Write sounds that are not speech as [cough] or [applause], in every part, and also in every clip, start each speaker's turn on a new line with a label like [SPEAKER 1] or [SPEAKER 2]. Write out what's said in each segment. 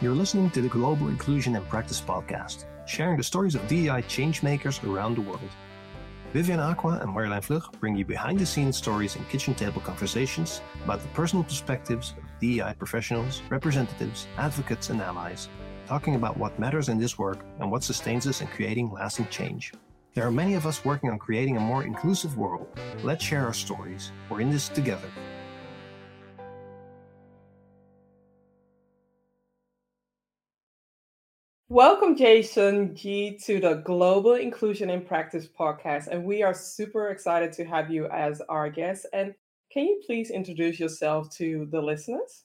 [SPEAKER 1] You're listening to the Global Inclusion in Practice podcast, sharing the stories of DEI changemakers around the world. Vivian Acquah and Marjolein Vlug bring you behind the scenes stories and kitchen table conversations about the personal perspectives of DEI professionals, representatives, advocates, and allies, talking about what matters in this work and what sustains us in creating lasting change. There are many of us working on creating a more inclusive world. Let's share our stories. We're in this together.
[SPEAKER 2] Welcome, Jason Jie, to the Global Inclusion in Practice podcast. And we are super excited to have you as our guest. And can you please introduce yourself to the listeners?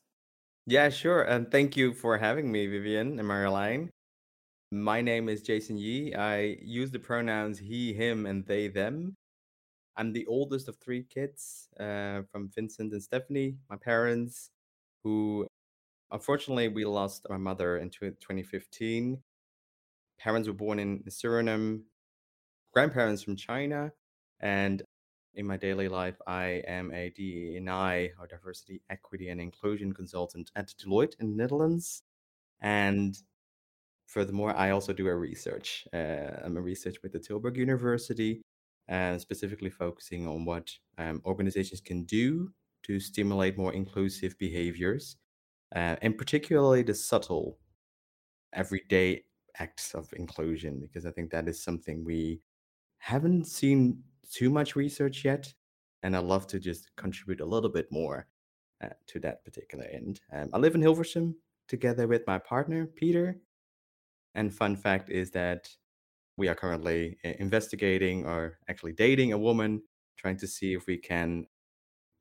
[SPEAKER 3] Yeah, sure. And thank you for having me, Vivian and Marjolein. My name is Jason Jie. I use the pronouns he, him, and they, them. I'm the oldest of three kids uh, from Vincent and Stephanie, my parents, who Unfortunately, we lost my mother in 2015. Parents were born in Suriname, grandparents from China, and in my daily life, I am a DEI or diversity, equity, and inclusion consultant at Deloitte in the Netherlands. And furthermore, I also do a research. Uh, I'm a research with the Tilburg University, uh, specifically focusing on what um, organizations can do to stimulate more inclusive behaviors uh, and particularly the subtle everyday acts of inclusion because i think that is something we haven't seen too much research yet and I'd love to just contribute a little bit more uh, to that particular end. Um, i live in hilversum together with my partner peter and fun fact is that we are currently uh, investigating or actually dating a woman trying to see if we can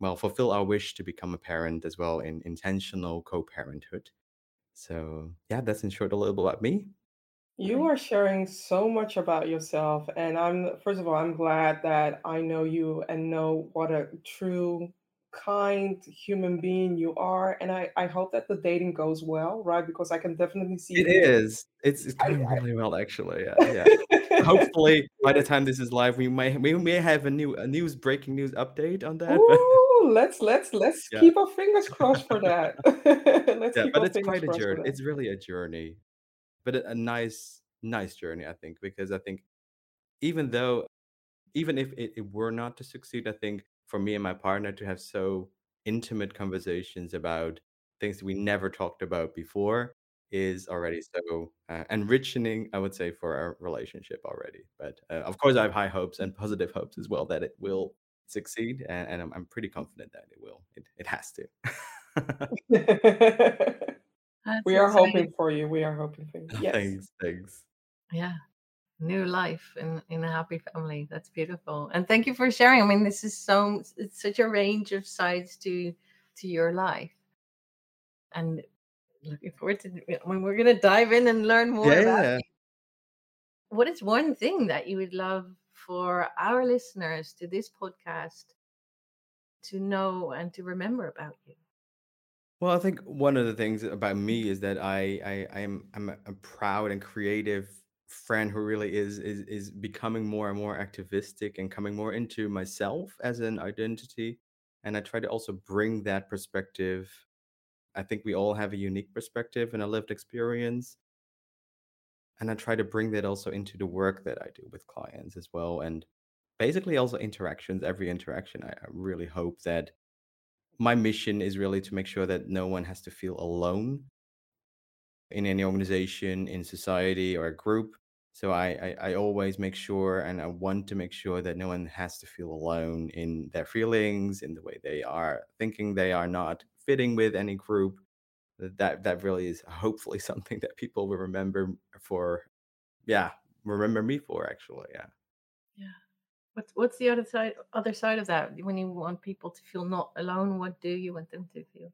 [SPEAKER 3] well fulfill our wish to become a parent as well in intentional co-parenthood. So yeah that's in short a little bit about me.
[SPEAKER 2] You are sharing so much about yourself and i'm first of all i'm glad that i know you and know what a true kind human being you are and i i hope that the dating goes well right? Because i can definitely see
[SPEAKER 3] it is. It's, it's going I, [laughs] really well actually. Yeah, yeah. hopefully by the time this is live we may we may have a new a news breaking news update on that
[SPEAKER 2] let's let's let's yeah. keep our fingers crossed for that. [laughs] [laughs]
[SPEAKER 3] yeah, but it's quite a journey. It's really a journey, but a, a nice nice journey, I think, because I think even though even if it, it were not to succeed, I think for me and my partner to have so intimate conversations about things that we never talked about before is already so uh, enriching i would say for our relationship already but uh, of course i have high hopes and positive hopes as well that it will succeed, and, and I'm, I'm, pretty confident that it will. It, it has to. [laughs] [laughs]
[SPEAKER 2] we are exciting. hoping for you. We are hoping for you. [laughs] Yes.
[SPEAKER 3] Thanks. Thanks.
[SPEAKER 4] Yeah. New life in, in a happy family. That's beautiful. And thank you for sharing. I mean, this is so it's such a range of sides to to your life. And looking forward to when we're gonna dive in and learn more yeah. about you. What is one thing that you would love for our listeners to this podcast to know and to remember about you?
[SPEAKER 3] Well, I think one of the things about me is that I I, am I'm a proud and creative friend who really is is is becoming more and more activistic and coming more into myself as an identity. And I try to also bring that perspective. I think we all have a unique perspective and a lived experience and I try to bring that also into the work that I do with clients as well. And basically, also interactions, every interaction. I, I really hope that my mission is really to make sure that no one has to feel alone in any organization, in society, or a group. So I, I, I always make sure and I want to make sure that no one has to feel alone in their feelings, in the way they are thinking they are not fitting with any group that that really is hopefully [laughs] something that people will remember for yeah remember me for actually yeah.
[SPEAKER 4] Yeah. What's what's the other side other side of that when you want people to feel not alone what do you want them to feel?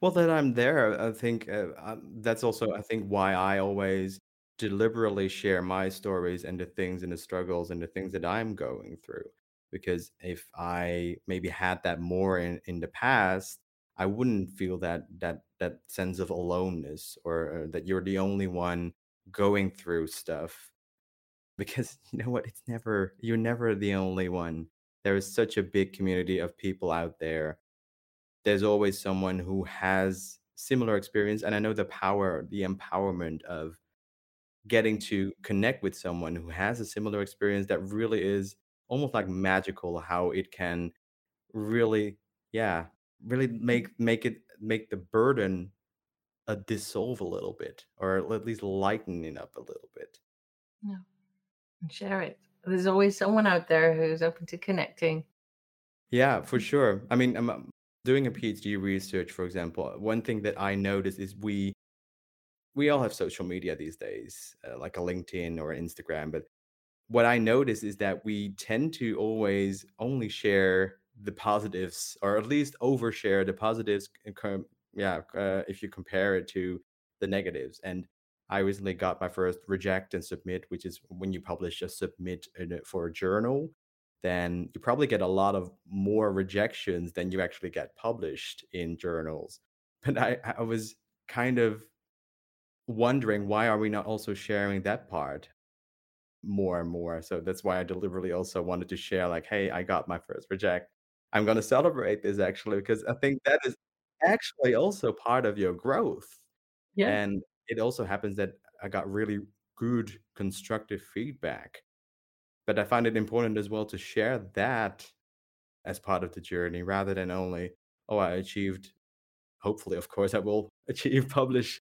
[SPEAKER 3] Well that i'm there i think uh, um, that's also i think why i always deliberately share my stories and the things and the struggles and the things that i'm going through. Because if i maybe had that more in in the past I wouldn't feel that that that sense of aloneness or, uh, that you're the only one going through stuff because [laughs] you know what? It's never you're never the only one. There is such a big community of people out there. There's always someone who has similar experience and I know the power, the empowerment of getting to connect with someone who has a similar experience that really is almost like magical how it can really yeah really make make it make the burden uh, dissolve a little bit or at least lighten it up a little bit
[SPEAKER 4] No. And share it. There's always someone out there who's open to connecting.
[SPEAKER 3] yeah for sure i mean i'm um, doing a phd research for example one thing that i notice is we we all have social media these days uh, like a linkedin or instagram but what i notice is that we tend to always only share the positives or at least overshare the positives yeah uh, if you compare it to the negatives. And i recently got my first reject and submit which is when you publish a submit for a journal then you probably get a lot of more rejections than you actually get published in journals. [laughs] But i i was kind of wondering why are we not also sharing that part more and more? So that's why i deliberately also wanted to share like hey i got my first reject I'm going to celebrate this actually because I think that is actually also part of your growth.
[SPEAKER 4] Yeah.
[SPEAKER 3] And it also happens that I got really good constructive feedback. But I find it important as well to share that as part of the journey rather than only, oh, I achieved, hopefully, of course, I will [laughs] achieve publish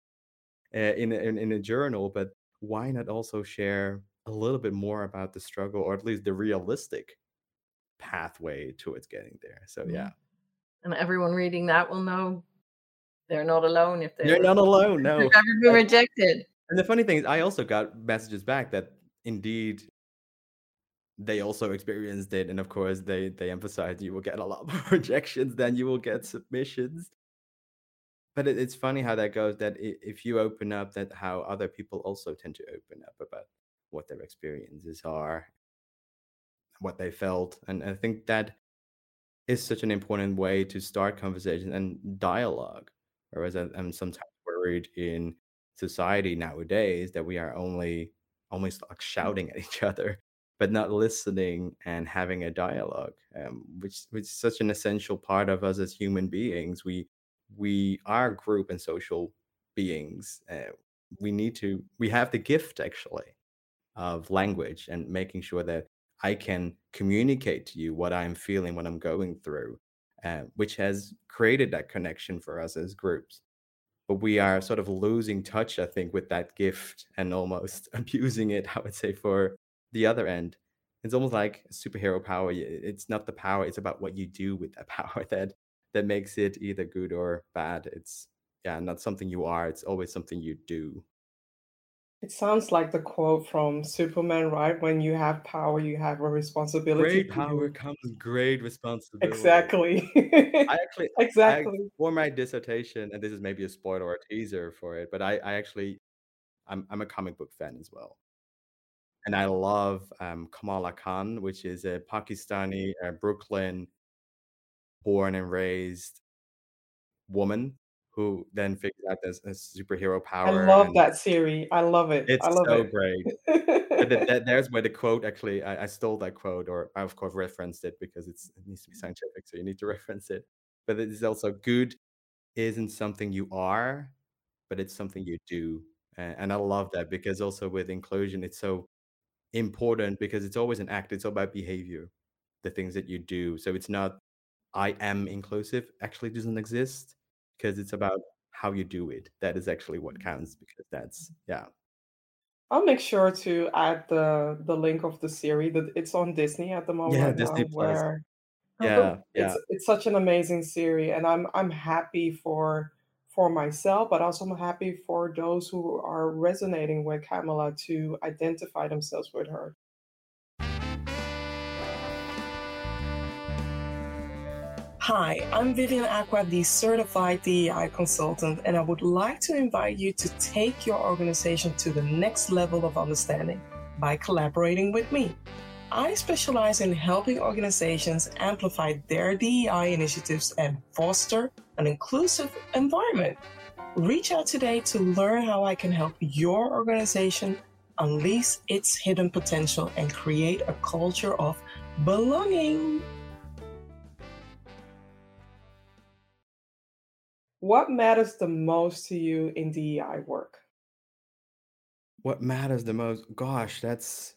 [SPEAKER 3] uh, in, in, in a journal. But why not also share a little bit more about the struggle or at least the realistic pathway towards getting there. So
[SPEAKER 4] Yeah.
[SPEAKER 3] yeah,
[SPEAKER 4] And everyone reading that will know they're not alone if they're
[SPEAKER 3] you're not alone. No,
[SPEAKER 4] they've ever been rejected.
[SPEAKER 3] and the funny thing is, I also got messages back that indeed they also experienced it, and of course they they emphasized you will get a lot [laughs] more rejections than you will get submissions. But it, it's funny how that goes. That if you open up, that how other people also tend to open up about what their experiences are, what they felt, and I think that is such an important way to start conversation and dialogue. Whereas I- I'm sometimes worried in society nowadays that we are only almost like shouting at each other, but not listening and having a dialogue, um, which which is such an essential part of us as human beings. We we are group and social beings. Uh, we need to we have the gift actually of language and making sure that I can communicate to you what I'm feeling, what I'm going through, uh, which has created that connection for us as groups. But we are sort of losing touch, I think, with that gift and almost [laughs] abusing it, I would say, for the other end. It's almost like superhero power. It's not the power, it's about what you do with that [laughs] power that that makes it either good or bad. It's yeah, not something you are, it's always something you do.
[SPEAKER 2] It sounds like the quote from Superman, right? When you have power, you have a responsibility
[SPEAKER 3] Great power comes great responsibility.
[SPEAKER 2] Exactly.
[SPEAKER 3] I actually, [laughs] I
[SPEAKER 2] Exactly.
[SPEAKER 3] for my dissertation, and this is maybe a spoiler or a teaser for it, but I, I actually, I'm, I'm a comic book fan as well, and I love um, Kamala Khan, which is a Pakistani, uh, Brooklyn born and raised woman who then figures out this, this superhero power.
[SPEAKER 2] I love
[SPEAKER 3] and
[SPEAKER 2] that series. I love it. I
[SPEAKER 3] it's
[SPEAKER 2] love
[SPEAKER 3] so great. That, [laughs]
[SPEAKER 2] it.
[SPEAKER 3] that, there's where the quote actually, I, I stole that quote, or I of course referenced it because it's, it needs to be mm. scientific, so you need to [laughs] reference it. But it is also good isn't something you are, but it's something you do. A- And I love that because also with inclusion, it's so important because it's always an act. It's all about behavior, the things that you do. So it's not I am inclusive actually doesn't exist because it's about how you do it. That is actually what mm-hmm. counts because that's yeah.
[SPEAKER 2] I'll make sure to add the the link of the series that it's on Disney at the moment
[SPEAKER 3] Yeah,
[SPEAKER 2] right now,
[SPEAKER 3] Disney um, Plus.
[SPEAKER 2] where
[SPEAKER 3] Yeah, [laughs] yeah.
[SPEAKER 2] it's it's such an amazing series, and I'm I'm happy for for myself, but also I'm happy for those who are resonating with Kamala to identify themselves with her. Hi, I'm Vivian Acquah, the certified DEI consultant, and I would like to invite you to take your organization to the next level of understanding by collaborating with me. I specialize in helping organizations amplify their DEI initiatives and foster an inclusive environment. Reach out today to learn how I can help your organization unleash its hidden potential and create a culture of belonging. What matters the most to you in DEI work?
[SPEAKER 3] What matters the most? Gosh, that's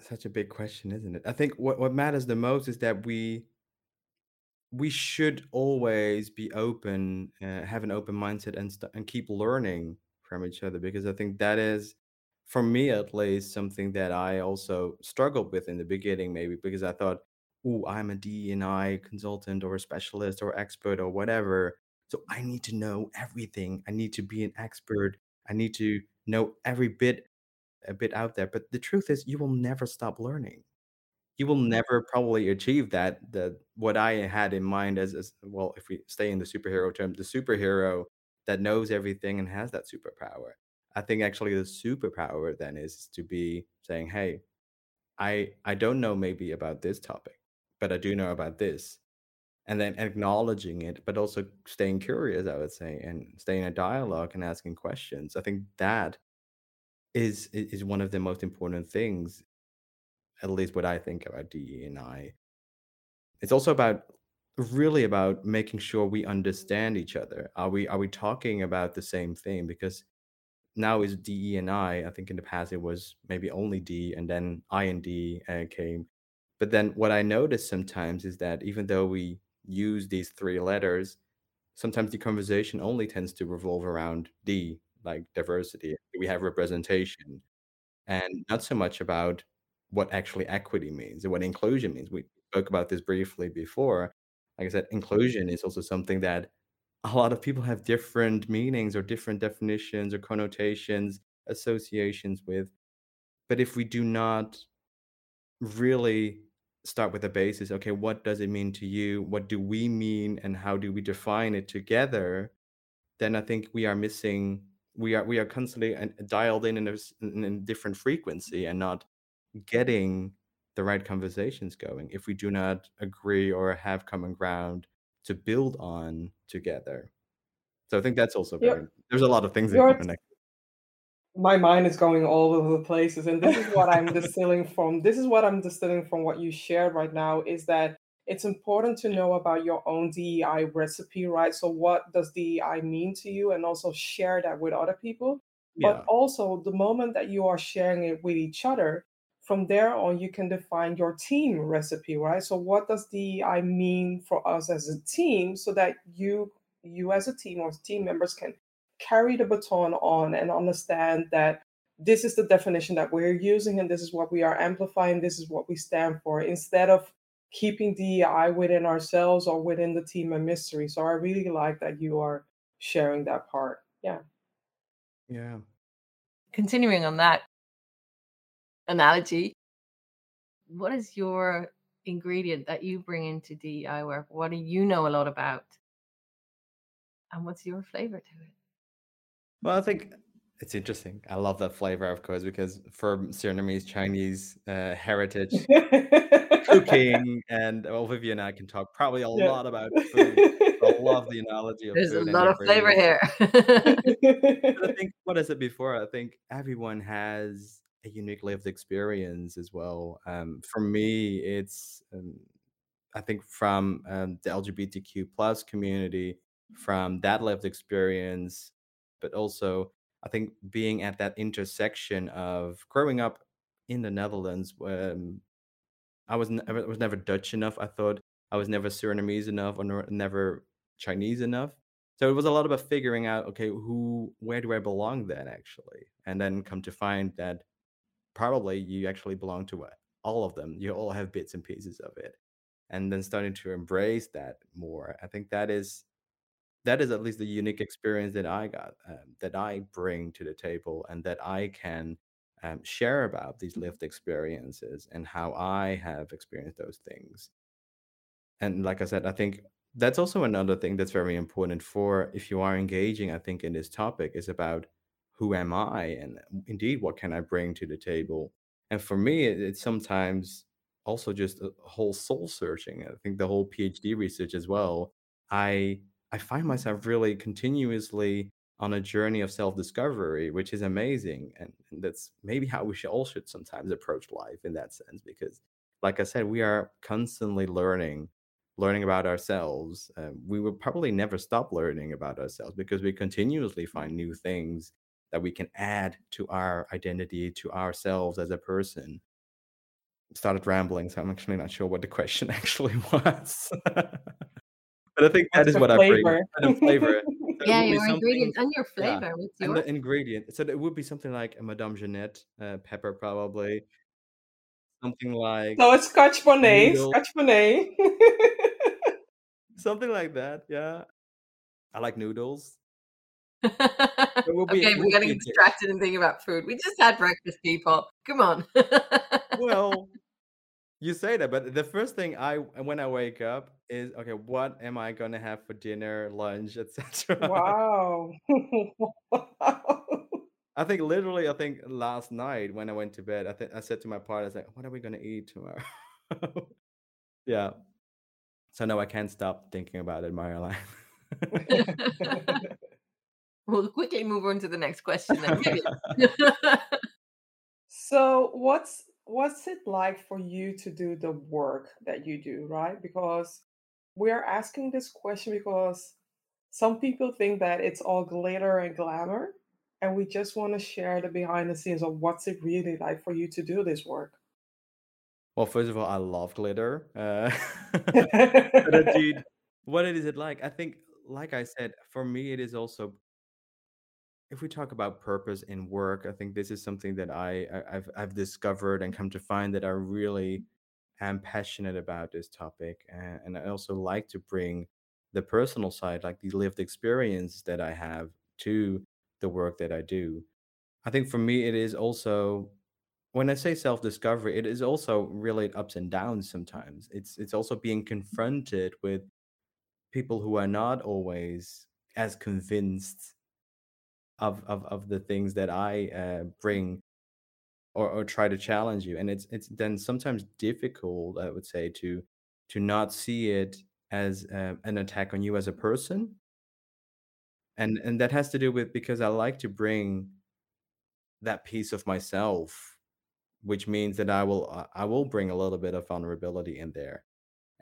[SPEAKER 3] such a big question, isn't it? I think what, what matters the most is that we we should always be open, uh, have an open mindset, and st- and keep learning from each other because I think that is, for me at least, something that I also struggled with in the beginning, maybe because I thought, "Oh, I'm a D&I consultant or a specialist or expert or whatever, so I need to know everything. I need to be an mm. expert. I need to know every bit a bit out there." But the truth is, you will never stop learning you will mm. never probably achieve that the what I had in mind as as well, if we stay in the superhero term, the superhero that knows everything and has that superpower. I think actually the superpower then is to be saying, "Hey, I I don't know maybe about this topic, but I do know about this." And then acknowledging it, but also staying curious, I would say, and staying in dialogue and asking questions. I think that is is one of the most important things at least what I think about DE and I. It's also about really about making sure we understand each other. Are we are we talking about the same thing? Because now is DE and I. I think in the past it was maybe only D and then I and D came. But then what I notice sometimes is that even though we use these three letters, sometimes the conversation only tends to revolve around D, like diversity. We have representation and not so much about what actually equity means and what inclusion means. We spoke about this briefly before. Like I said, inclusion is also something that a lot of people have different meanings or different definitions or connotations, associations with. But if we do not really start with the basis, okay, what does it mean to you? What do we mean? And how do we define it together? Then I think we are missing. We are we are constantly uh, dialed in in a, in a different frequency and not getting the right conversations going if we do not agree or have common ground to build on together. So I think that's also very there's a lot of things in common.
[SPEAKER 2] My mind is going all over the places and this is what i'm distilling [laughs] from this is what i'm distilling from what you shared right now is that it's important to know about your own dei recipe right? So what does dei mean to you and also share that with other people. But also the moment that you are sharing it with each other from there on you can define your team recipe right? So what does dei mean for us as a team so that you you as a team or team members can carry the baton on and understand that this is the definition that we're using and this is what we are amplifying this is what we stand for instead of keeping DEI within ourselves or within the team and mystery so i really like that you are sharing that part yeah
[SPEAKER 3] Yeah.
[SPEAKER 4] Continuing on that analogy, what is your ingredient that you bring into DEI work? What do you know a lot about? And what's your flavor to it?
[SPEAKER 3] Well, I think it's interesting. I love that flavor, of course, because for Surinamese Chinese uh, heritage, [laughs] cooking, and well, Vivian and I can talk probably a
[SPEAKER 2] yeah
[SPEAKER 3] lot about food. I love the analogy of
[SPEAKER 4] There's a
[SPEAKER 3] food and
[SPEAKER 4] lot of flavor
[SPEAKER 3] it
[SPEAKER 4] here. [laughs]
[SPEAKER 3] I think what I said before, I think everyone has a unique lived experience as well. Um, for me, it's um, I think from um, the LGBTQ plus community, from that lived experience, but also I think being at that intersection of growing up in the Netherlands, um, I was never I was never Dutch enough. I thought I was never Surinamese enough or never Chinese enough. So it was a lot about figuring out, okay, who, where do I belong then actually, and then come to find that probably you actually belong to all of them. You all have bits and pieces of it, and then starting to embrace that more. I think that is that is at least the unique experience that I got, um, that I bring to the table, and that I can um, share about these lived experiences and how I have experienced those things. And like I said, I think that's also another thing that's very important for if you are engaging, I think, in this topic is about who am I and indeed what can I bring to the table. And for me, it, it's sometimes also just a whole soul searching. I think the whole PhD research as well. I I find myself really continuously on a journey of self-discovery, which is amazing. And, and that's maybe how we should all should sometimes approach life in that sense, because like I said, we are constantly learning learning about ourselves, uh, we will probably never stop learning about ourselves because we continuously find new things that we can add to our identity, to ourselves as a person. Started rambling, so I'm actually not sure what the question [laughs] actually was. [laughs] but I think that
[SPEAKER 2] What's
[SPEAKER 3] is
[SPEAKER 2] the
[SPEAKER 3] what I bring.
[SPEAKER 2] flavor?
[SPEAKER 3] The flavor. [laughs] So
[SPEAKER 4] Yeah, your ingredients and your
[SPEAKER 3] yeah,
[SPEAKER 4] flavor with
[SPEAKER 3] and
[SPEAKER 4] your
[SPEAKER 3] the ingredient. So it would be something like a Madame Jeanette uh, pepper, probably. Something like
[SPEAKER 2] No, it's Scotch bonnet,
[SPEAKER 3] noodle,
[SPEAKER 2] Scotch bonnet. [laughs]
[SPEAKER 3] something like that. Yeah, I like noodles. So it be
[SPEAKER 4] okay, we're
[SPEAKER 3] would
[SPEAKER 4] getting
[SPEAKER 3] be a dish.
[SPEAKER 4] distracted and thinking about food. We just had breakfast, people. Come on.
[SPEAKER 3] Well, [laughs] you say that, but the first thing I when I wake up is okay. What am I gonna have for dinner, lunch, etc.
[SPEAKER 2] wow. [laughs]
[SPEAKER 3] I think literally, I think last night when I went to bed, I think I said to my partner, I was like, "What are we gonna eat tomorrow?" [laughs] yeah. So now I can't stop thinking about it, Marilyn. [laughs]
[SPEAKER 4] we'll quickly move on to the next question then.
[SPEAKER 2] so what's what's it like for you to do the work that you do, right? Because we're asking this question because some people think that it's all glitter and glamour, and we just want to share the behind the scenes of what's it really like for you to do this work.
[SPEAKER 3] well, first of all, I love glitter. Uh, [laughs] but [laughs] indeed, what is it like? I think, like I said, for me, it is also if we talk about purpose in work, I think this is something that I, I I've I've discovered and come to find that I really am passionate about this topic, and, and I also like to bring the personal side, like the lived experience that I have, to the work that I do. I think for me, it is also when I say self discovery, it is also really ups and downs. Sometimes it's it's also being confronted with people who are not always as convinced of of of the things that I uh, bring or or try to challenge you, and it's it's then sometimes difficult, I would say, to to not see it as uh, an attack on you as a person, and and that has to do with because I like to bring that piece of myself, which means that I will uh, I will bring a little bit of vulnerability in there,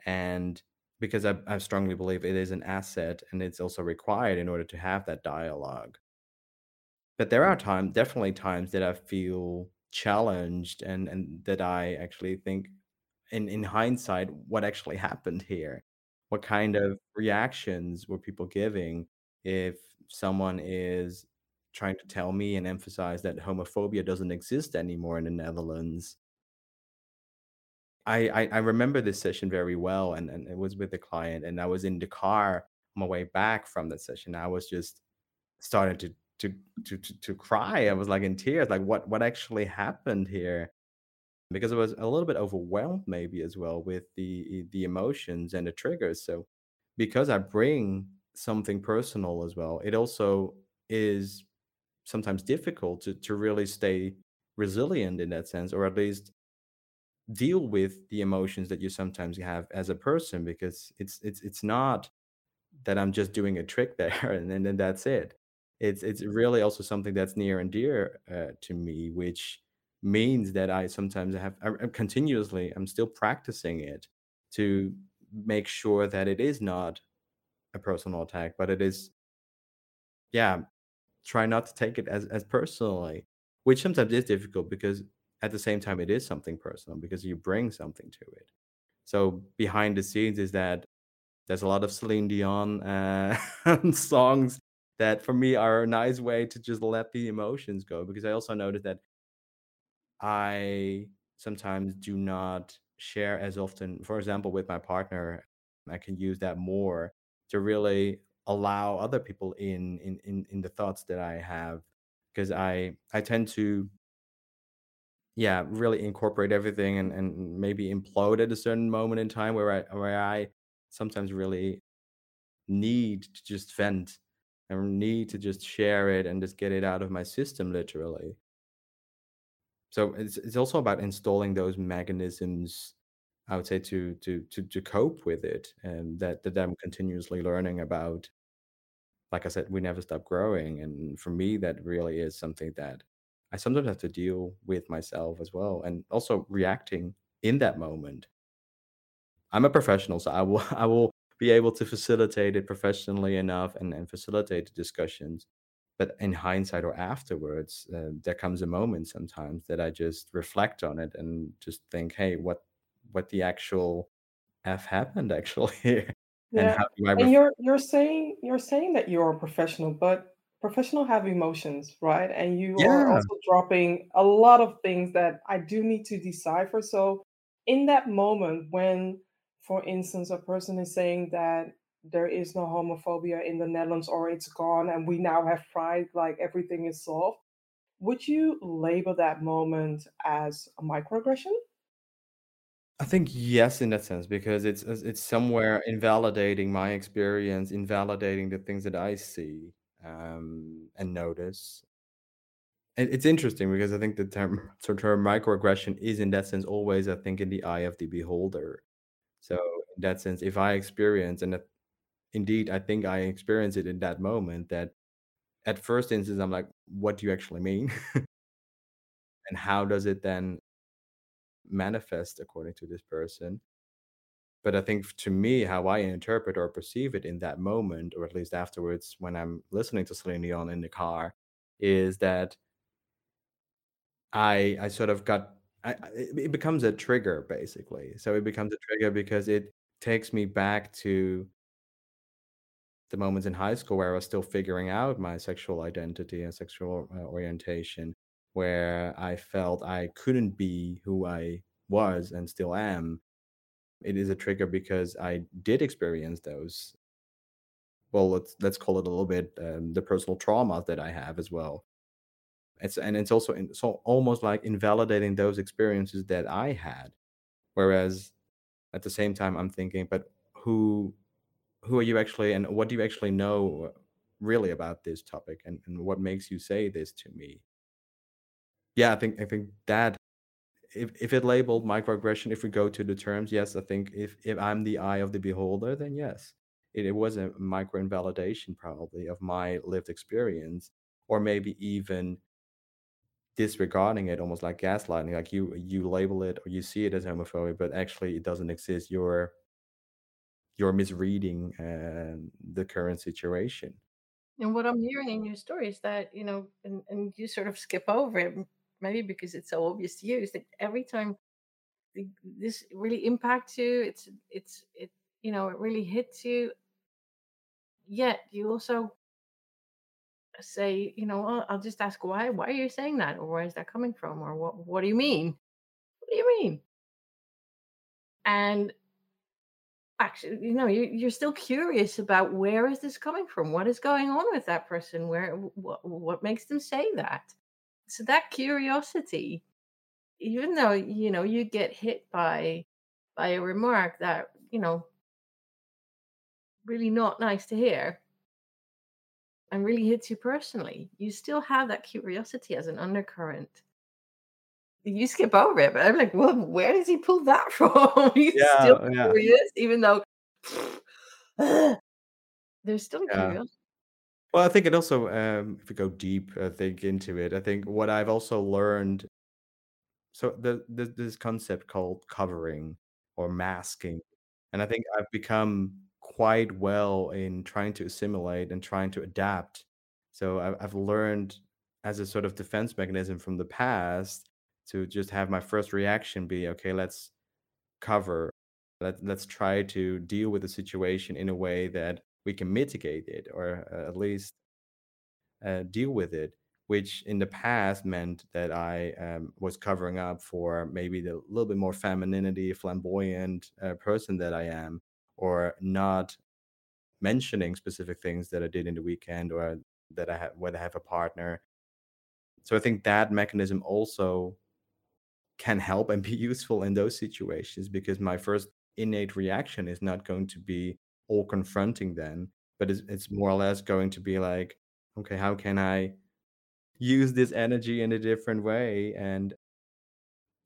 [SPEAKER 3] and because I, I strongly believe it is an asset and it's also required in order to have that dialogue. But there are times definitely times that I feel challenged and and that I actually think in in hindsight what actually happened here. What kind mm. of reactions were people giving if someone is trying to tell me and emphasize that homophobia doesn't exist anymore in the Netherlands? I I, I remember this session very well and, and it was with the client and I was in the car on my way back from that session. I was just starting to to to to, to cry. I was like in tears, like what what actually happened here? Because I was a little bit overwhelmed, maybe as well with the the emotions and the triggers. So because I bring something personal as well, it also is sometimes difficult to to really stay resilient in that sense, or at least deal with the emotions that you sometimes have as a person because it's it's it's not that I'm just doing a trick there [laughs] and then, then that's it. It's it's really also something that's near and dear uh, to me, which means that I sometimes have I'm continuously I'm still practicing it to make sure that it is not a personal attack, but it is yeah try not to take it as as personally, which sometimes is difficult because at the same time it is something personal because you bring something to it. So behind the scenes is that there's a lot of Celine Dion uh, [laughs] songs that for me are a nice way to just let the emotions go because I also noticed that I sometimes do not share as often. For example, with my partner, I can use that more to really allow other people in in in, in the thoughts that I have because I I tend to yeah really incorporate everything and and maybe implode at a certain moment in time where I where I sometimes really need to just vent and need to just share it and just get it out of my system literally. So it's it's also about installing those mechanisms, I would say, to to to to cope with it, and that that I'm continuously learning about. Like I said, we never stop growing, and for me, that really is something that I sometimes have to deal with myself as well, and also reacting in that moment. I'm a professional, so I will [laughs] I will be able to facilitate it professionally enough and, and facilitate the discussions. But in hindsight or afterwards, uh, there comes a moment sometimes that I just reflect on it and just think, hey, what what the actual f happened actually [laughs] here, and
[SPEAKER 2] Yeah,
[SPEAKER 3] how do I
[SPEAKER 2] and
[SPEAKER 3] ref-
[SPEAKER 2] you're you're saying you're saying that you're a professional, but professional have emotions, right? And you are also dropping a lot of things that I do need to decipher. So in that moment when, for instance, a person is saying that there is no homophobia in the Netherlands or it's gone and we now have pride, like everything is solved, would you label that moment as a microaggression?
[SPEAKER 3] I think yes, in that sense, because it's it's somewhere invalidating my experience, invalidating the things that I see um, and notice. And it's interesting because I think the term [laughs] so term microaggression is in that sense always, I think, in the eye of the beholder. So in that sense, if I experience, and uh, indeed, I think I experience it in that moment, that at first instance, I'm like, what do you actually mean? [laughs] and how does it then manifest according to this person? But I think to me, how I interpret or perceive it in that moment, or at least afterwards when I'm listening to Celine Dion in the car, is that I I sort of got I, it becomes a trigger basically. So it becomes a trigger because it takes me back to the moments in high school where I was still figuring out my sexual identity and sexual uh, orientation, where I felt I couldn't be who I was and still am. It is a trigger because I did experience those well let's let's call it a little bit um, the personal trauma that i have as well it's and it's also in, so almost like invalidating those experiences that i had whereas at the same time i'm thinking but who who are you actually and what do you actually know really about this topic and, and what makes you say this to me? Yeah i think i think that if, if it labeled microaggression, if we go to the terms, yes, I think if, if I'm the eye of the beholder, then yes, it, it was a micro invalidation probably of my lived experience, or maybe even disregarding it, almost like gaslighting. Like you you label it or you see it as homophobia, but actually it doesn't exist. You're you're misreading uh, the current situation.
[SPEAKER 4] And what I'm hearing in your story is that, you know, and, and you sort of skip over it, maybe because it's so obvious to you, is that every time this really impacts you, it's, it's, it, you know, it really hits you. Yet you also say, you know, "Oh, I'll just ask why, why are you saying that? Or where is that coming from? Or what, what do you mean? What do you mean? And actually, you know, you, you're still curious about where is this coming from? What is going on with that person? Where, what, what makes them say that? So that curiosity, even though, you know, you get hit by, by a remark that, you know, really not nice to hear and really hits you personally, you still have that curiosity as an undercurrent. You skip over it, but I'm like, well, where does he pull that [laughs] from? He's still
[SPEAKER 3] Yeah, yeah,
[SPEAKER 4] curious, even though [sighs] there's still a
[SPEAKER 3] yeah.
[SPEAKER 4] curiosity.
[SPEAKER 3] Well, I think it also, um, if we go deep, I think into it, I think what I've also learned so the, the this concept called covering or masking and i think i've become quite well in trying to assimilate and trying to adapt. So i've, learned as a sort of defense mechanism from the past to just have my first reaction be okay let's cover. Let, let's try to deal with the situation in a way that we can mitigate it or uh, at least uh, deal with it, which in the past meant that I um, was covering up for maybe the little bit more femininity, flamboyant uh, person that I am, or not mentioning specific things that I did in the weekend or that I have whether I have a partner. So I think that mechanism also can help and be [laughs] useful in those situations because my first innate reaction is not going to be all confronting then, but it's, it's more or less going to be like, okay, how can I use this energy in a different way and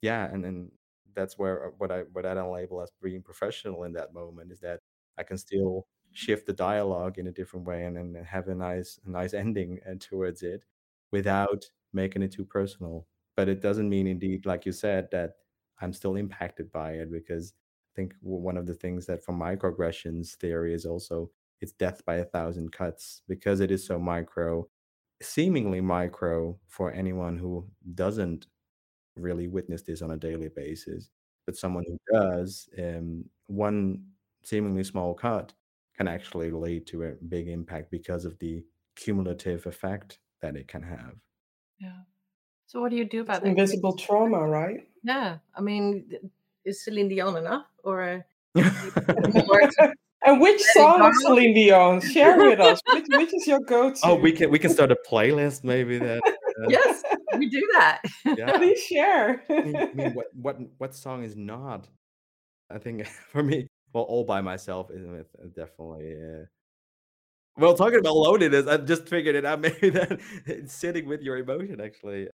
[SPEAKER 3] yeah and then that's where uh, what i what i don't label as being professional in that moment is that i can still shift the dialogue in a different way and then have a nice a nice [laughs] ending uh, towards it without making it too personal. But it doesn't mean indeed like you said that i'm still impacted by it because I think one of the things that from microaggressions theory is also it's death by a thousand cuts because it is so micro, seemingly micro for anyone who doesn't really witness this on a daily basis. But someone who does, um, one seemingly small cut can actually lead to a big impact because of the cumulative effect that it can have.
[SPEAKER 4] Yeah. So what do you do about
[SPEAKER 2] It's
[SPEAKER 4] that?
[SPEAKER 2] invisible trauma, right?
[SPEAKER 4] Yeah. I mean, is Celine Dion enough, or [laughs]
[SPEAKER 2] And which song of. Celine Dion? Share with us. Which, which is your [laughs] go-to?
[SPEAKER 3] oh, we can we can start a playlist maybe then. uh,
[SPEAKER 4] yes, we do that.
[SPEAKER 3] Yeah. [laughs]
[SPEAKER 2] Please share.
[SPEAKER 3] I mean, I mean, [laughs] what what what song is not? I think [laughs] for me, well, all by myself is uh, definitely. Uh, well, talking about loneliness, I just figured it out. Maybe that it's sitting with your emotion, actually.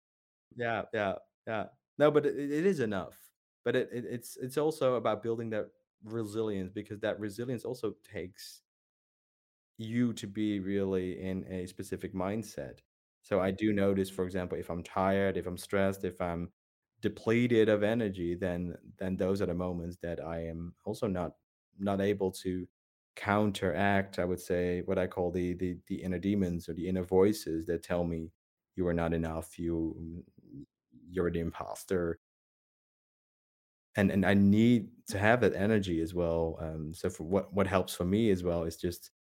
[SPEAKER 3] Yeah, yeah, yeah. No, but it, it is enough. But it, it it's it's also about building that resilience because that resilience also takes you to be really in a specific mindset. So I do notice, for example, if I'm tired, if I'm stressed, if I'm depleted of energy, then then those are the moments that I am also not not able to counteract. I would say what I call the the the inner demons or the inner voices that tell me you are not enough, you you're the imposter, and and I need to have that energy as well. Um, so for what what helps for me as well is just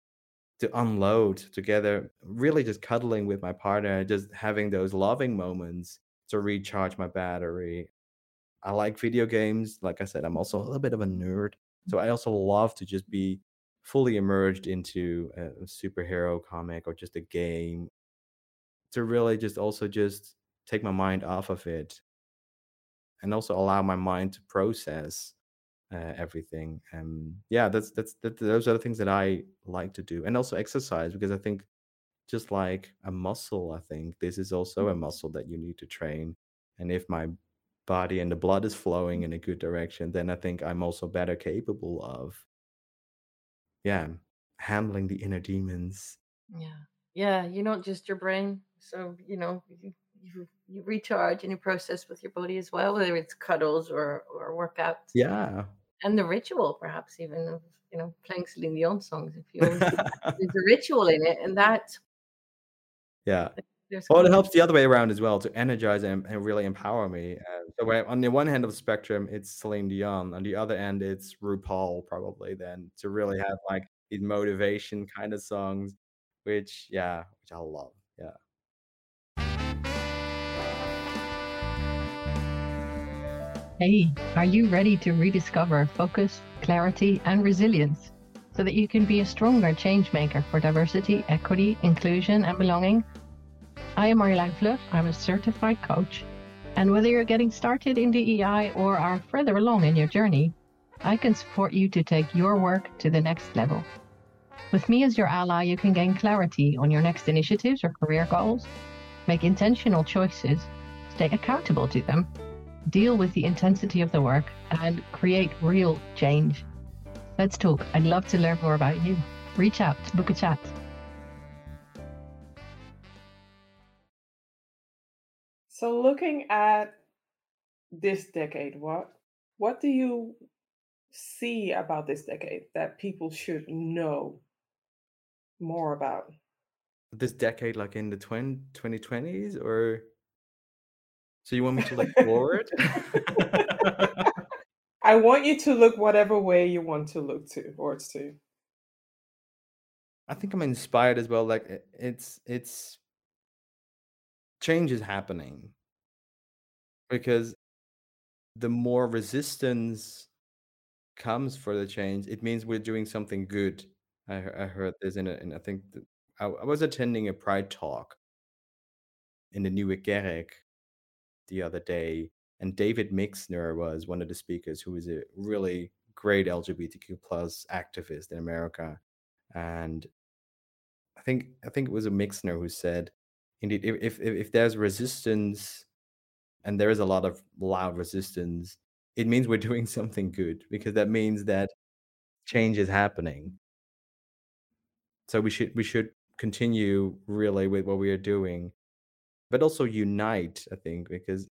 [SPEAKER 3] to unload together, really just cuddling with my partner, just having those loving moments to recharge my battery. I like video games. Like I said, I'm also a little bit of a nerd. So I also love to just be fully immersed into a superhero comic or just a game to really just also just take my mind off of it and also allow my mind to process uh, everything. Um, yeah, that's that's that, those are the things that I like to do, and also exercise because I think just like a muscle, I think this is also a muscle that you need to train. And if my body and the blood is flowing in a good direction, then I think I'm also better capable of, yeah, handling the inner demons.
[SPEAKER 4] Yeah. Yeah. You're not just your brain. So, you know, you, you, you recharge and you process with your body as well, whether it's cuddles or, or workouts.
[SPEAKER 3] Yeah.
[SPEAKER 4] And the ritual, perhaps even of, you know, playing Celine Dion songs. If you [laughs] there's a ritual in it. And that,
[SPEAKER 3] yeah. Well, it helps the other way around as well to energize and, and really empower me. Uh, so where on the one hand of the spectrum, it's Celine Dion. On the other end, it's RuPaul probably. Then to really have like these motivation kind of songs, which yeah, which I love. Yeah.
[SPEAKER 5] Hey, are you ready to rediscover focus, clarity, and resilience so that you can be a stronger change maker for diversity, equity, inclusion, and belonging? I am Marie Vlug. I'm a certified coach. And whether you're getting started in DEI or are further along in your journey, I can support you to take your work to the next level. With me as your ally, you can gain clarity on your next initiatives or career goals, make intentional choices, stay accountable to them, deal with the intensity of the work, and create real change. Let's talk. I'd love to learn more about you. Reach out, to book a chat.
[SPEAKER 2] So looking at this decade, what what do you see about this decade that people should know more about?
[SPEAKER 3] This decade, like in the 20, 2020s, or so you want me to look forward? [laughs]
[SPEAKER 2] I want you to look whatever way you want to look to or to.
[SPEAKER 3] I think I'm inspired as well. Like it- it's it's change is happening because the more resistance comes for the change, it means we're doing something good. I, I heard this in, a, in I think I, I was attending a Pride talk in the Nieuwe Kerk the other day, and David Mixner was one of the speakers, who is a really great LGBTQ plus activist in America, and I think I think it was a Mixner who said, indeed, if if, if there's resistance, and there is a lot of loud resistance, it means we're [laughs] doing something good because that means that change is happening. So we should we should continue really with what we are doing, but also unite. I think because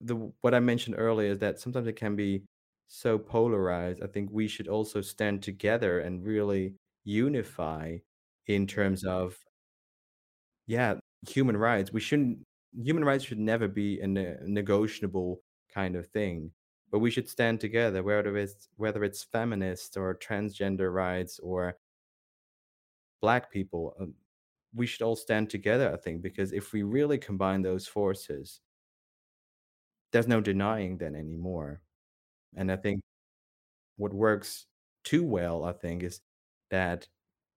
[SPEAKER 3] the what I mentioned earlier is that sometimes it can be so polarized, I think we should also stand together and really unify in terms mm-hmm. of yeah, human rights. We shouldn't human rights should never be a ne- negotiable kind of thing, but we should stand together, whether it's whether it's feminist or transgender rights or black people. Um, We should all stand together, I think, because if we really combine those forces, there's no denying that anymore. And I think what works too well, I think, is that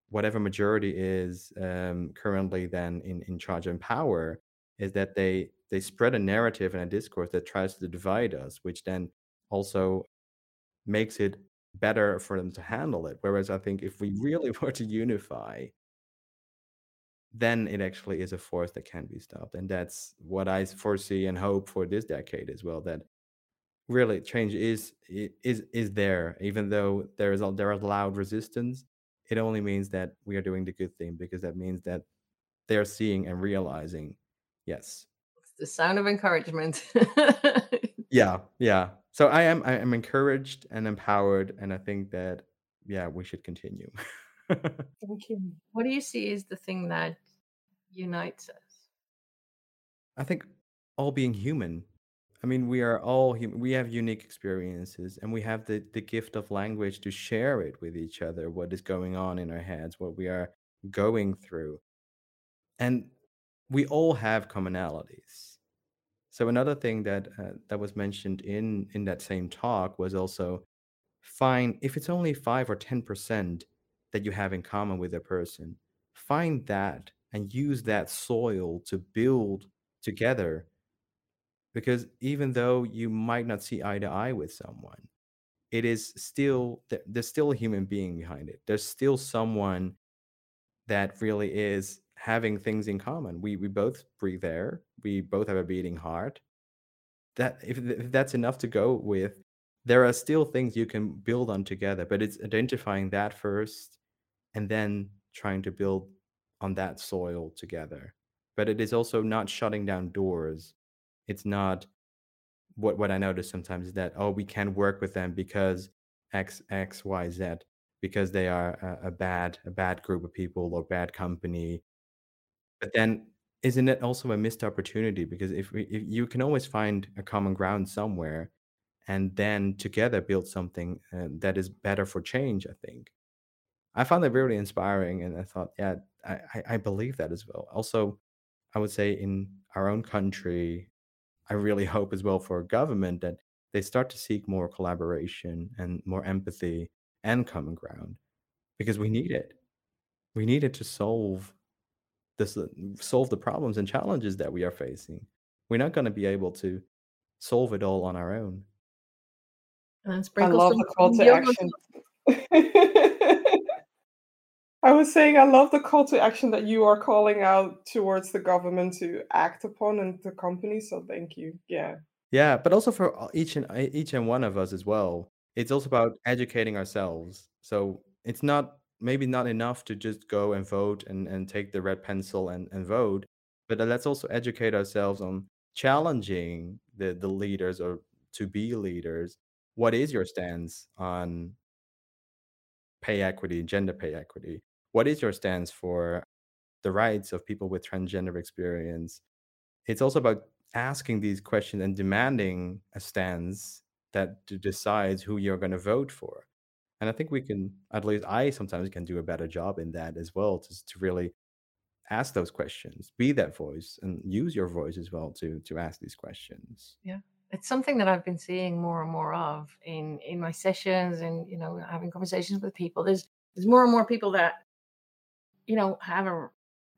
[SPEAKER 3] whatever majority is um, currently then in, in charge and power is that they they spread a narrative and a discourse that tries to divide us, which then also makes it better for them to handle it. Whereas I think if we really [laughs] were to unify, then it actually is a force that can be stopped. And that's what I foresee and hope for this decade as well. That really change is is is there, even though there is a, there is loud resistance. It only means that we are doing the good thing because that means that they're seeing and realizing, yes,
[SPEAKER 4] It's the sound of encouragement. [laughs]
[SPEAKER 3] yeah, yeah. So I am I am encouraged and empowered, and I think that yeah, we should continue. [laughs] [laughs]
[SPEAKER 2] Thank you.
[SPEAKER 4] what do you see is the thing that unites us?
[SPEAKER 3] I think all being human. I mean, we are all human. We have unique experiences, and we have the the gift of language to share it with each other. What is going on in our heads? What we are going through, and we all have commonalities. So another thing that uh, that was mentioned in in that same talk was also fine if it's only 5 or 10% that you have in common with a person, find that and use that soil to build together because even though you might not see eye to eye with someone, it is still there's still a human being behind it. There's still someone that really is having things in common. We we both breathe air. We both have a beating heart. That if, if that's enough to go with, there are still things you can build on together. But it's identifying that first, and then trying to build on that soil together. But it is also not shutting down doors. It's not what what I notice sometimes is that oh we can't work with them because X X Y Z because they are a, a bad a bad group of people or bad company but then isn't it also a missed opportunity? Because if we, if you can always find a common ground somewhere, and then together build something uh, that is better for change. I think I found that really inspiring, and I thought, yeah, I, I I believe that as well. Also, I would say in our own country, I really [laughs] hope as well for government that they start to seek more collaboration and more empathy and common ground because we need it. We need it to solve this uh, solve the problems and challenges that we are facing. We're not going to be able to solve it all on our own.
[SPEAKER 4] And then
[SPEAKER 2] I love
[SPEAKER 4] some
[SPEAKER 2] the call to action. I was saying I love the call to action that you are calling out towards the government to act upon and the company. So thank you. Yeah.
[SPEAKER 3] Yeah, but also for each and e- each and one of us as well. It's also about educating ourselves. So it's not maybe not enough to just go and vote and, and take the red pencil and, and vote, but uh, let's also educate ourselves on challenging the, the leaders or to be leaders. What is your stance on pay equity, gender pay equity? What is your stance for the rights of people with transgender experience? It's also about asking these questions and demanding a stance that decides who you're going to vote for. And I think we can, at least I sometimes can do a better job in that as well, to, to really ask those questions, be that voice, and use your voice as well to to ask these questions.
[SPEAKER 4] Yeah. It's something that I've been seeing more and more of in in my sessions and you know having conversations with people. There's there's more and more people that you know have a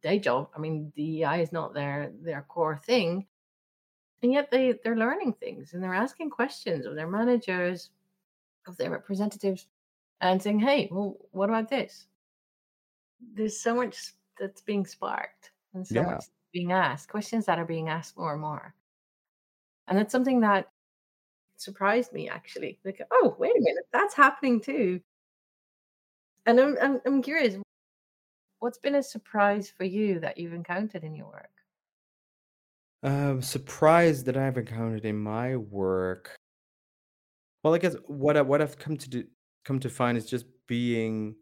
[SPEAKER 4] day job. I mean, DEI is not their their core thing, and yet they they're learning things and they're asking questions of their managers, of their representatives, and saying, "Hey, well, what about this?" There's so much that's being sparked and so
[SPEAKER 3] Yeah.
[SPEAKER 4] much being asked, questions that are being asked more and more. And it's something that surprised me actually. Like, oh, wait a minute, that's happening too. And I'm, I'm, I'm curious, what's been a surprise for you that you've encountered in your work?
[SPEAKER 3] Um, surprise that I've encountered in my work. Well, I guess what I what I've come to do come to find is just being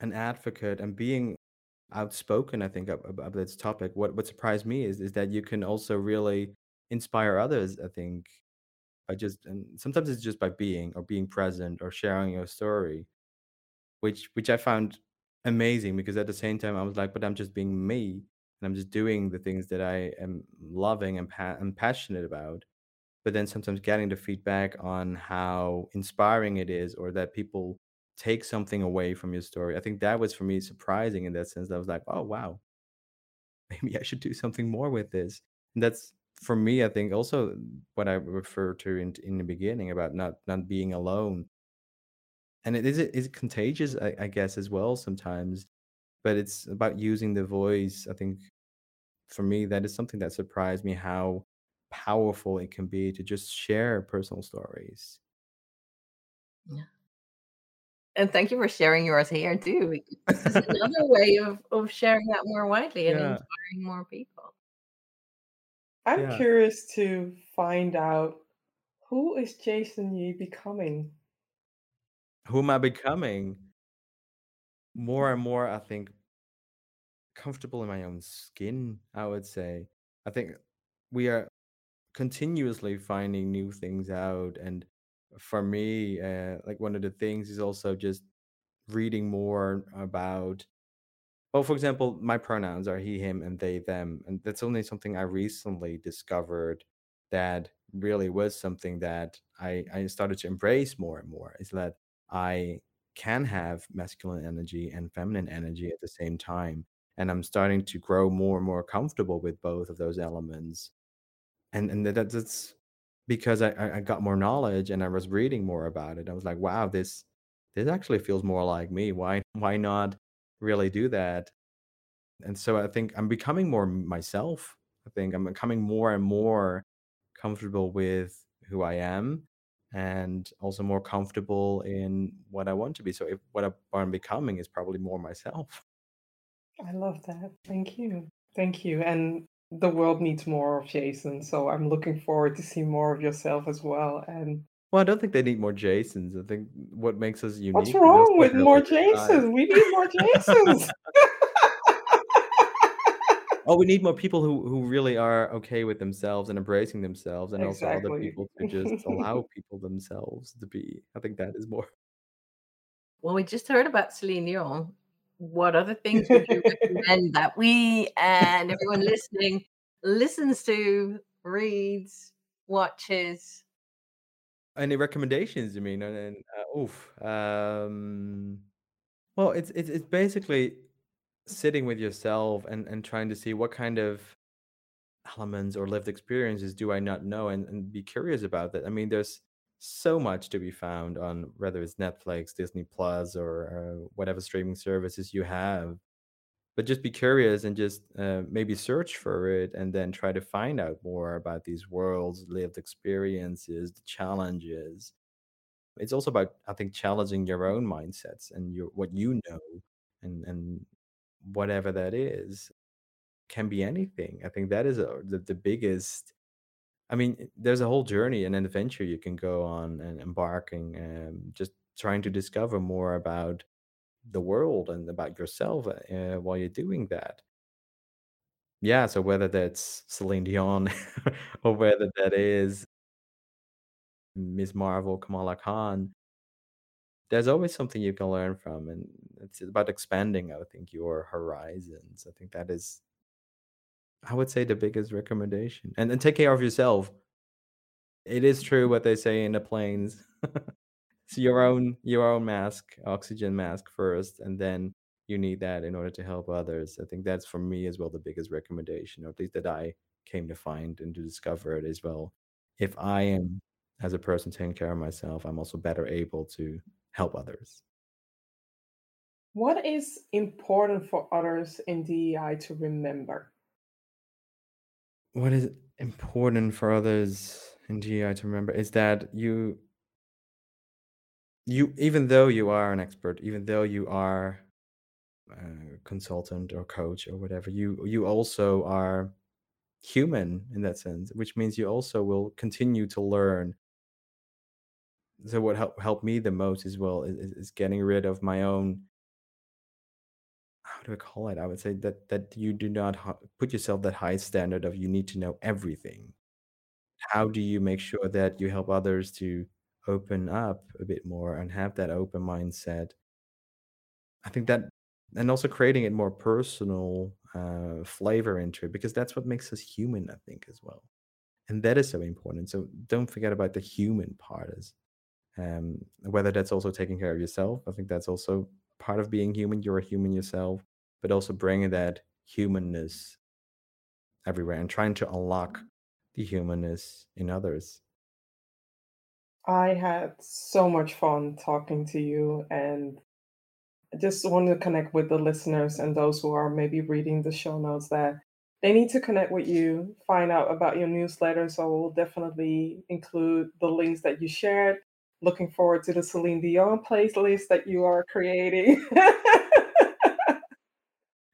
[SPEAKER 3] an advocate and being outspoken, I think, ab ab about this topic. What what surprised me is is that you can also really inspire others, I think, by just and sometimes it's just by being or being present or sharing your story, which which I found amazing because at the same time I was like, but I'm just being me and I'm just doing the things that I am loving and pa and passionate about. But then sometimes getting the feedback on how inspiring it is or that people take something away from your story. I think that was for me surprising in that sense. I was like, oh wow, maybe I should do something more with this. And that's for me, I think also what I referred to in in the beginning about not not being alone. And it is it is contagious, I, I guess, as well sometimes. But it's about using the voice. I think for me, that is something that surprised me how powerful it can be to just share personal stories.
[SPEAKER 4] Yeah. And thank you for sharing yours here too. [laughs] This is another way of, of sharing that more widely and
[SPEAKER 3] Yeah,
[SPEAKER 4] inspiring more people.
[SPEAKER 2] I'm
[SPEAKER 3] yeah.
[SPEAKER 2] curious to find out who is Jason Jie becoming?
[SPEAKER 3] Who am I becoming? More and more, I think, comfortable in my own skin, I would say. I think we are continuously finding new things out. And for me, uh, like one of the things is also just reading more about Oh, for example, my pronouns are he, him, and they, them. And that's only something I recently discovered that really was something that I, I started to embrace more and more is that I can have masculine energy and feminine energy at the same time. And I'm starting to grow more and more comfortable with both of those elements. And and that, that's because I, I got more knowledge and I was reading more about it. I was like, wow, this this actually feels more like me. Why why not really do that? And so I think I'm becoming more myself. I think I'm becoming more and more comfortable with who I am and also more comfortable in what I want to be. So if what, I'm becoming is probably more myself.
[SPEAKER 2] I love that. Thank you. Thank you. And the world needs more of Jason, so I'm looking forward to see more of yourself as well. And
[SPEAKER 3] Well, I don't think they need more Jasons. I think what makes us unique What's
[SPEAKER 2] wrong with more. Jasons? We need more [laughs] Jasons. [laughs]
[SPEAKER 3] Oh, we need more people who who really are okay with themselves and embracing themselves, and also other people to just [laughs] allow people themselves to be. I think that is more.
[SPEAKER 4] Well, we just heard about Celine Dion. What other [laughs] things would you recommend that we and everyone listening listens to, reads, watches?
[SPEAKER 3] Any recommendations? You mean? And, and uh, oof. Um. Well, it's it's it's basically sitting with yourself and and trying to see what kind of elements or lived experiences do I not know and, and be curious about that. I mean, there's so much to be found on whether it's Netflix, Disney Plus, or uh, whatever streaming services you have. But just be curious and just uh, maybe search for it and then try to find out more about these worlds, lived experiences, the challenges. It's also about, I think, challenging your own mindsets and your what you know and and whatever that is can be anything. I think that is a, the, the biggest I mean, there's a whole journey and an adventure you can go on and embarking, um, just trying to discover more about the world and about yourself uh, while you're doing that. Yeah, so whether that's Celine Dion [laughs] or whether that is Miss Marvel, Kamala Khan, there's always something you can learn from, and it's about expanding, I think, your horizons. I think that is, I would say, the biggest recommendation. And then take care of yourself. It is true what they say in the planes. [laughs] It's your own your own mask, oxygen mask first, and then you need that in order to help others. I think that's for me as well the biggest recommendation, or at least that I came to find and to discover it as well. If I am as a person taking care of myself, I'm also better able to help others.
[SPEAKER 2] What is important for others in DEI to remember?
[SPEAKER 3] What is important for others in DEI to remember is that you you even though you are an expert, even though you are a consultant or coach or whatever, you you also are human in that sense, which means you also will continue to learn so what helped helped me the most as well is, is getting rid of my own how do I call it? I would say that that you do not put yourself that high standard of you need to know everything. How do you make sure that you help others to open up a bit more and have that open mindset? I think that, and also creating it more personal uh, flavor into it because that's what makes us human. I think as well, and that is so important. So don't forget about the human part as um, whether that's also taking care of yourself. I think that's also part of being human. You're a human yourself, but also bringing that humanness everywhere and trying to unlock the humanness in others.
[SPEAKER 2] I had so much fun talking to you and I just want to connect with the listeners and those who are maybe reading the show notes that they need to connect with you, find out about your newsletter. So we'll definitely include the links that you shared looking forward to the Celine Dion playlist that you are creating. [laughs]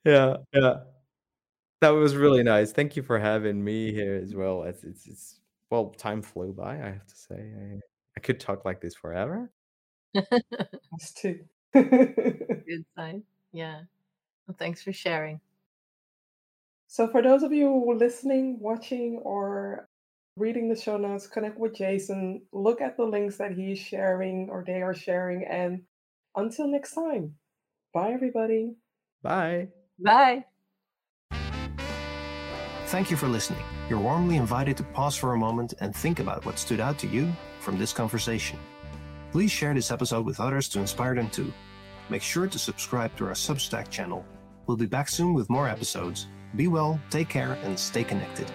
[SPEAKER 3] yeah, yeah. That was really nice. Thank you for having me here as well. It's it's, it's well, time flew by. I have to say, I, I could talk like this forever. [laughs]
[SPEAKER 2] Us too. [laughs]
[SPEAKER 4] Good sign. Yeah. Well, thanks for sharing.
[SPEAKER 2] So, for those of you listening, watching, or reading the show notes, connect with Jason, look at the links that he's sharing or they are sharing. And until next time, bye, everybody.
[SPEAKER 3] Bye.
[SPEAKER 4] Bye.
[SPEAKER 1] Thank you for listening. You're warmly invited to pause for a moment and think about what stood out to you from this conversation. Please share this episode with others to inspire them too. Make sure to subscribe to our Substack channel. We'll be back soon with more episodes. Be well, take care, and stay connected.